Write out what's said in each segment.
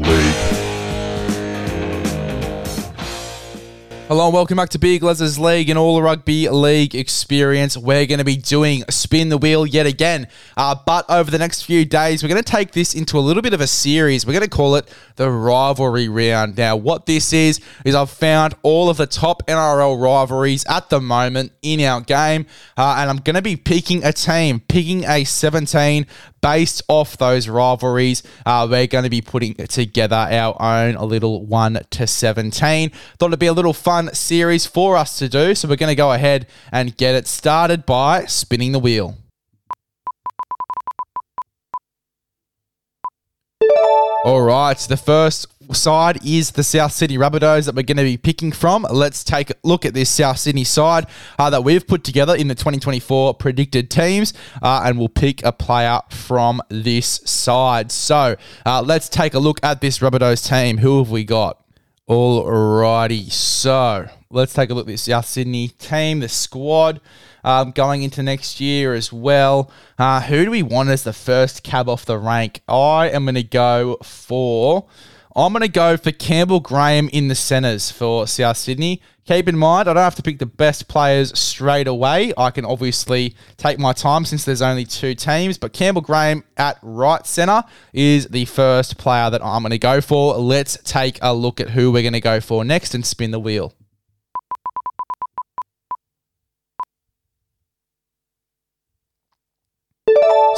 League. Hello and welcome back to Big Les's League and all the rugby league experience. We're going to be doing spin the wheel yet again, uh, but over the next few days, we're going to take this into a little bit of a series. We're going to call it the rivalry round. Now, what this is is I've found all of the top NRL rivalries at the moment in our game, uh, and I'm going to be picking a team, picking a 17 based off those rivalries. Uh, we're going to be putting together our own little 1 to 17. Thought it'd be a little fun series for us to do, so we're going to go ahead and get it started by spinning the wheel. All right, the first side is the South Sydney Rabbitohs that we're going to be picking from. Let's take a look at this South Sydney side uh, that we've put together in the 2024 predicted teams, uh, and we'll pick a player from this side. So uh, let's take a look at this Rabbitohs team. Who have we got? Alrighty, so let's take a look at this South Sydney team, the squad um, going into next year as well. Uh, who do we want as the first cab off the rank? I am going to go for. I'm going to go for Campbell Graham in the centres for South Sydney. Keep in mind, I don't have to pick the best players straight away. I can obviously take my time since there's only two teams, but Campbell Graham at right centre is the first player that I'm going to go for. Let's take a look at who we're going to go for next and spin the wheel.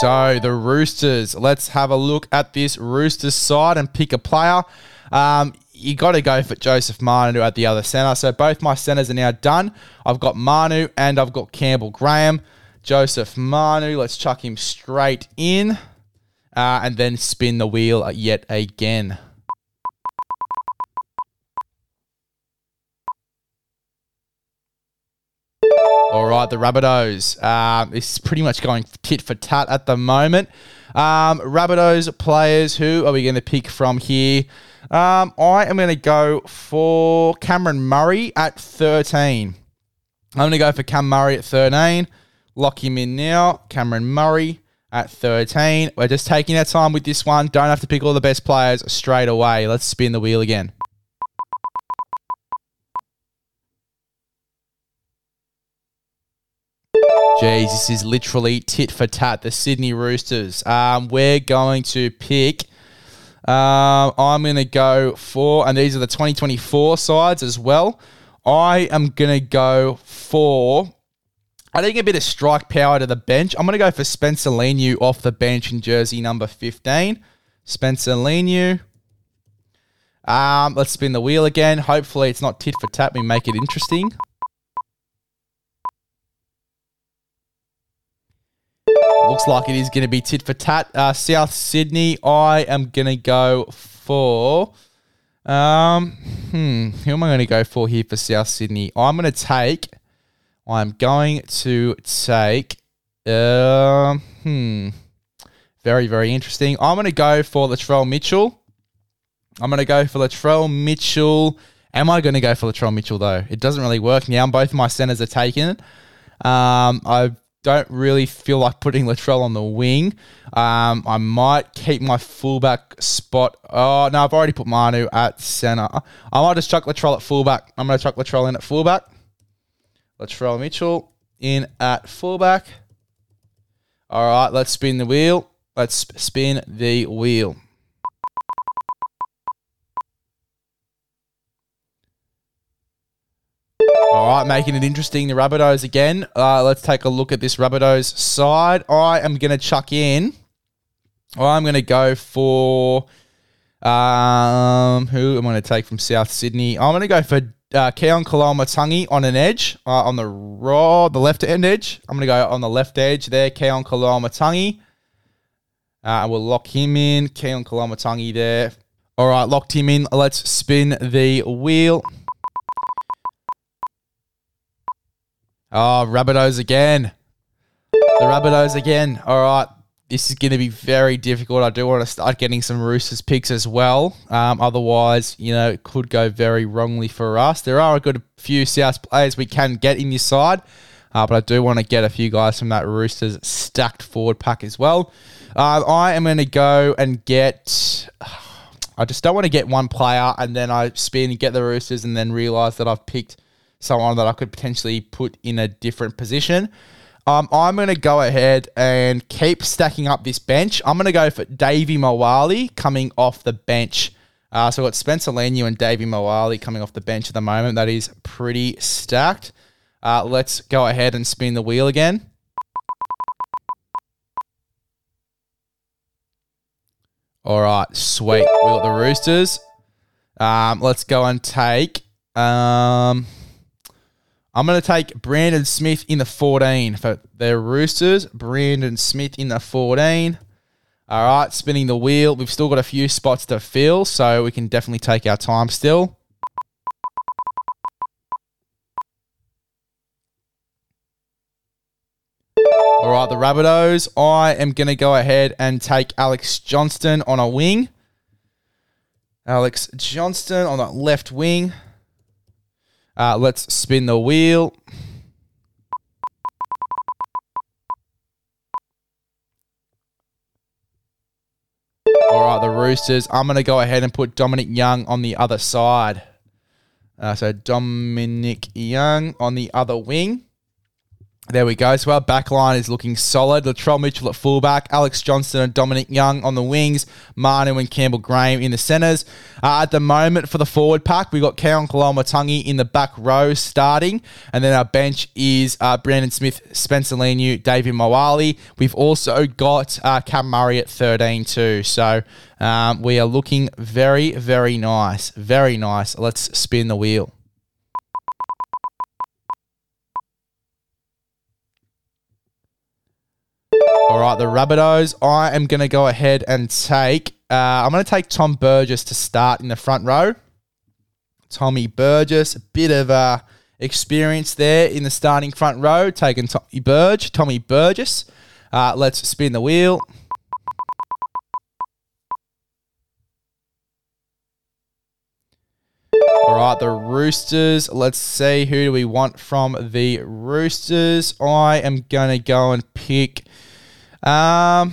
So the Roosters, let's have a look at this Roosters side and pick a player. Um, you got to go for Joseph Manu at the other centre. So both my centres are now done. I've got Manu and I've got Campbell Graham. Joseph Manu, let's chuck him straight in uh, and then spin the wheel yet again. All right, the Rabbitohs. Um, this is pretty much going tit for tat at the moment. Um, Rabbitohs players, who are we going to pick from here? Um, I am going to go for Cameron Murray at 13. I'm going to go for Cam Murray at 13. Lock him in now. Cameron Murray at 13. We're just taking our time with this one. Don't have to pick all the best players straight away. Let's spin the wheel again. Jeez, this is literally tit for tat. The Sydney Roosters. Um, we're going to pick. Um, I'm going to go for, and these are the 2024 sides as well. I am going to go for. I think a bit of strike power to the bench. I'm going to go for Spencer Leniu off the bench in jersey number 15. Spencer Leniu. Um, let's spin the wheel again. Hopefully, it's not tit for tat. We make it interesting. Looks like it is going to be tit for tat. Uh, South Sydney, I am going to go for. Um, hmm, who am I going to go for here for South Sydney? I'm going to take. I'm going to take. Uh, hmm. Very, very interesting. I'm going to go for Latrell Mitchell. I'm going to go for Latrell Mitchell. Am I going to go for Latrell Mitchell, though? It doesn't really work now. Both of my centers are taken. Um, I've don't really feel like putting Latrell on the wing. Um, I might keep my fullback spot. Oh, no, I've already put Manu at centre. I might just chuck Latrell at fullback. I'm going to chuck Latrell in at fullback. Latrell Mitchell in at fullback. All right, let's spin the wheel. Let's spin the wheel. All right, making it interesting. The Rabbitohs again. Uh, let's take a look at this Rabbitohs side. I am going to chuck in. I'm going to go for. Um, who am I going to take from South Sydney? I'm going to go for uh, Keon Koloamatangi on an edge, uh, on the raw, the left end edge. I'm going to go on the left edge there, Keon Koloamatangi. Uh, we'll lock him in. Keon Koloamatangi there. All right, locked him in. Let's spin the wheel. Oh, Rabbitohs again. The Rabbitohs again. All right. This is going to be very difficult. I do want to start getting some Roosters picks as well. Um, otherwise, you know, it could go very wrongly for us. There are a good few South players we can get in this side. Uh, but I do want to get a few guys from that Roosters stacked forward pack as well. Uh, I am going to go and get. I just don't want to get one player and then I spin and get the Roosters and then realize that I've picked someone that I could potentially put in a different position. Um, I'm going to go ahead and keep stacking up this bench. I'm going to go for Davvy Moale coming off the bench. Uh, so I've got Spencer Leniu and Davvy Moale coming off the bench at the moment. That is pretty stacked. Uh, let's go ahead and spin the wheel again. All right, sweet. We got the Roosters. Um, let's go and take. Um, I'm going to take Brandon Smith in the 14 for the Roosters. Brandon Smith in the 14. All right, spinning the wheel. We've still got a few spots to fill, so we can definitely take our time still. All right, the Rabbitohs. I am going to go ahead and take Alex Johnston on a wing. Alex Johnston on that left wing. Uh, let's spin the wheel. All right, the Roosters. I'm going to go ahead and put Dominic Young on the other side. Uh, so Dominic Young on the other wing. There we go. So our back line is looking solid. Latrell Mitchell at fullback, Alex Johnston and Dominic Young on the wings, Manu and Campbell Graham in the centres. Uh, at the moment for the forward pack, we've got Keon Koloamatangi in the back row starting. And then our bench is uh, Brandon Smith, Spencer Leniu, David Moale. We've also got uh, Cam Murray at 13 too. So um, we are looking very, very nice. Very nice. Let's spin the wheel. All right, the Rabbitohs. I am going to go ahead and take. Uh, I'm going to take Tom Burgess to start in the front row. Tommy Burgess, a bit of uh, experience there in the starting front row, taking Tommy Burge, Tommy Burgess. Uh, let's spin the wheel. All right, the Roosters. Let's see who do we want from the Roosters. I am to go and pick um,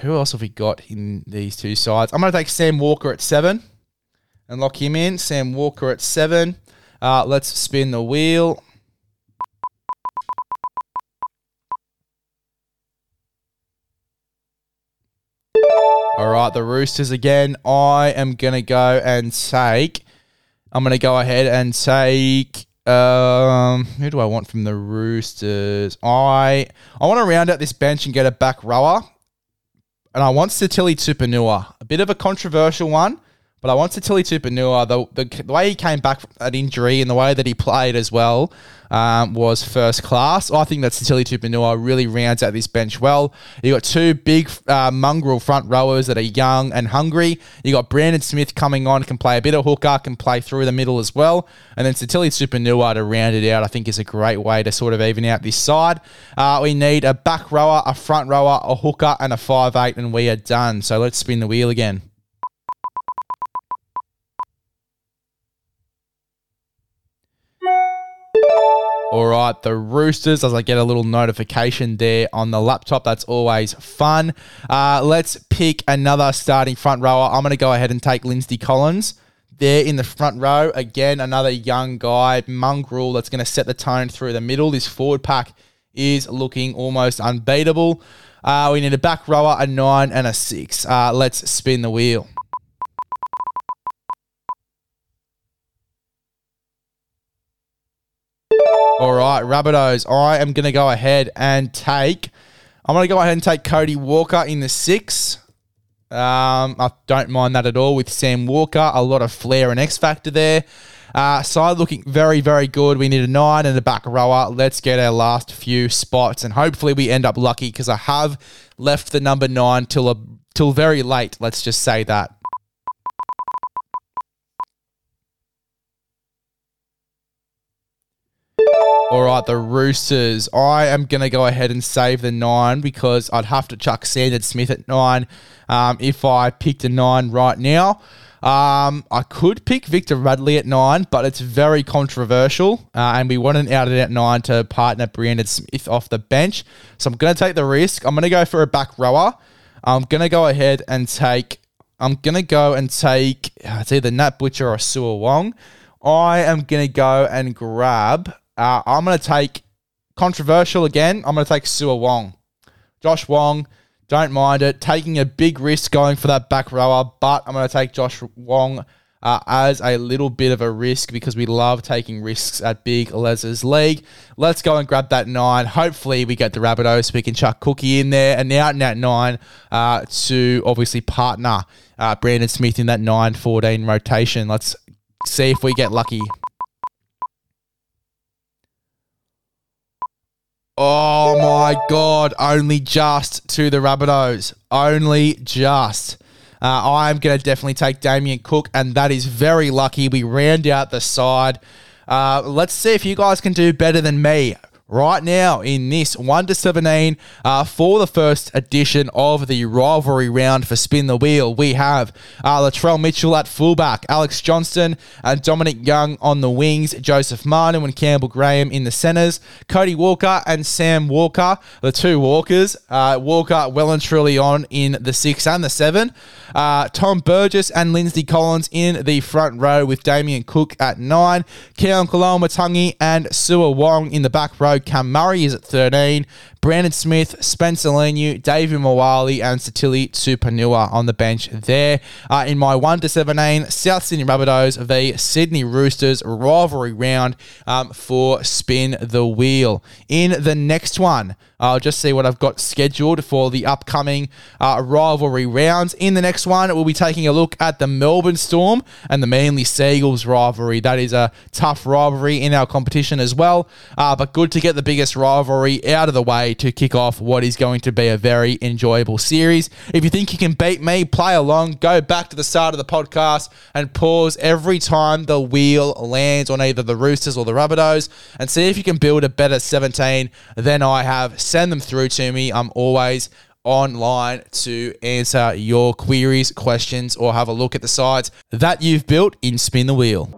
who else have we got in these two sides? I'm going to take Sam Walker at seven and lock him in. Sam Walker at seven. Uh, let's spin the wheel. All right, the Roosters again. I am going to go and take. I'm going to go ahead and take um, who do I want from the Roosters? I I want to round out this bench and get a back rower, and I want Sitili Tupouniua. A bit of a controversial one, but I want Sitili Tupouniua. The, the the way he came back from that injury and the way that he played as well um, was first class. I think that Sitili Tupouniua really rounds out this bench well. You got two big uh, mongrel front rowers that are young and hungry. You got Brandon Smith coming on, can play a bit of hooker, can play through the middle as well. And then Sitili Tupouniua to round it out, I think is a great way to sort of even out this side. Uh, we need a back rower, a front rower, a hooker, and a five eight, and we are done. So let's spin the wheel again. All right, the Roosters, as I get a little notification there on the laptop. That's always fun. Uh, let's pick another starting front rower. I'm going to go ahead and take Lindsay Collins there in the front row. Again, another young guy, mongrel, that's going to set the tone through the middle. This forward pack is looking almost unbeatable. Uh, we need a back rower, a nine, and a six. Uh, let's spin the wheel. All right, Rabbitohs. I am going to go ahead and take. I'm going to go ahead and take Cody Walker in the six. Um, I don't mind that at all with Sam Walker. A lot of flair and X factor there. Uh, side looking very, very good. We need a nine and a back rower. Let's get our last few spots, and hopefully we end up lucky because I have left the number nine till a, till very late. Let's just say that. All right, the Roosters. I am going to go ahead and save the nine because I'd have to chuck Sandon Smith at nine um, if I picked a nine right now. Um, I could pick Victor Radley at nine, but it's very controversial, uh, and we want an out out nine to partner Brandon Smith off the bench. So I'm going to take the risk. I'm going to go for a back rower. I'm going to go ahead and take. I'm going to go and take. It's either Nat Butcher or Siua Wong. I am going to go and grab. Uh, I'm going to take controversial again. I'm going to take Siua Wong. Josh Wong, don't mind it. Taking a big risk going for that back rower, but I'm going to take Josh Wong uh, as a little bit of a risk because we love taking risks at Big Les's League. Let's go and grab that nine. Hopefully, we get the Rabbitohs so we can chuck Cookie in there and out in that nine uh, to obviously partner uh, Brandon Smith in that 9 14 rotation. Let's see if we get lucky. Oh my god, only just to the Rabbitohs. Only just. Uh, I'm going to definitely take Damien Cook, and that is very lucky. We round out the side. Uh, let's see if you guys can do better than me right now in this 1 to 17 uh, for the first edition of the rivalry round for Spin the Wheel. We have uh, Latrell Mitchell at fullback, Alex Johnston and Dominic Young on the wings, Joseph Manu and Campbell Graham in the centres, Cody Walker and Sam Walker, the two Walkers. Uh, Walker well and truly on in the 6 and the 7. Uh, Tom Burgess and Lindsay Collins in the front row with Damien Cook at 9, Keon Koloamatangi and Siua Wong in the back row. Cam Murray is at 13. Brandon Smith, Spencer Leniu, David Moale, and Sitili Tupouniua on the bench there. Uh, in my 1 to 17, South Sydney Rabbitohs v Sydney Roosters rivalry round um, for Spin the Wheel. In the next one, I'll just see what I've got scheduled for the upcoming uh, rivalry rounds. In the next one, we'll be taking a look at the Melbourne Storm and the Manly Sea Eagles rivalry. That is a tough rivalry in our competition as well, uh, but good to get the biggest rivalry out of the way to kick off what is going to be a very enjoyable series. If you think you can beat me, play along, go back to the start of the podcast and pause every time the wheel lands on either the Roosters or the Rabbitohs and see if you can build a better 17 than I have. Send them through to me. I'm always online to answer your queries, questions, or have a look at the sites that you've built in Spin the Wheel.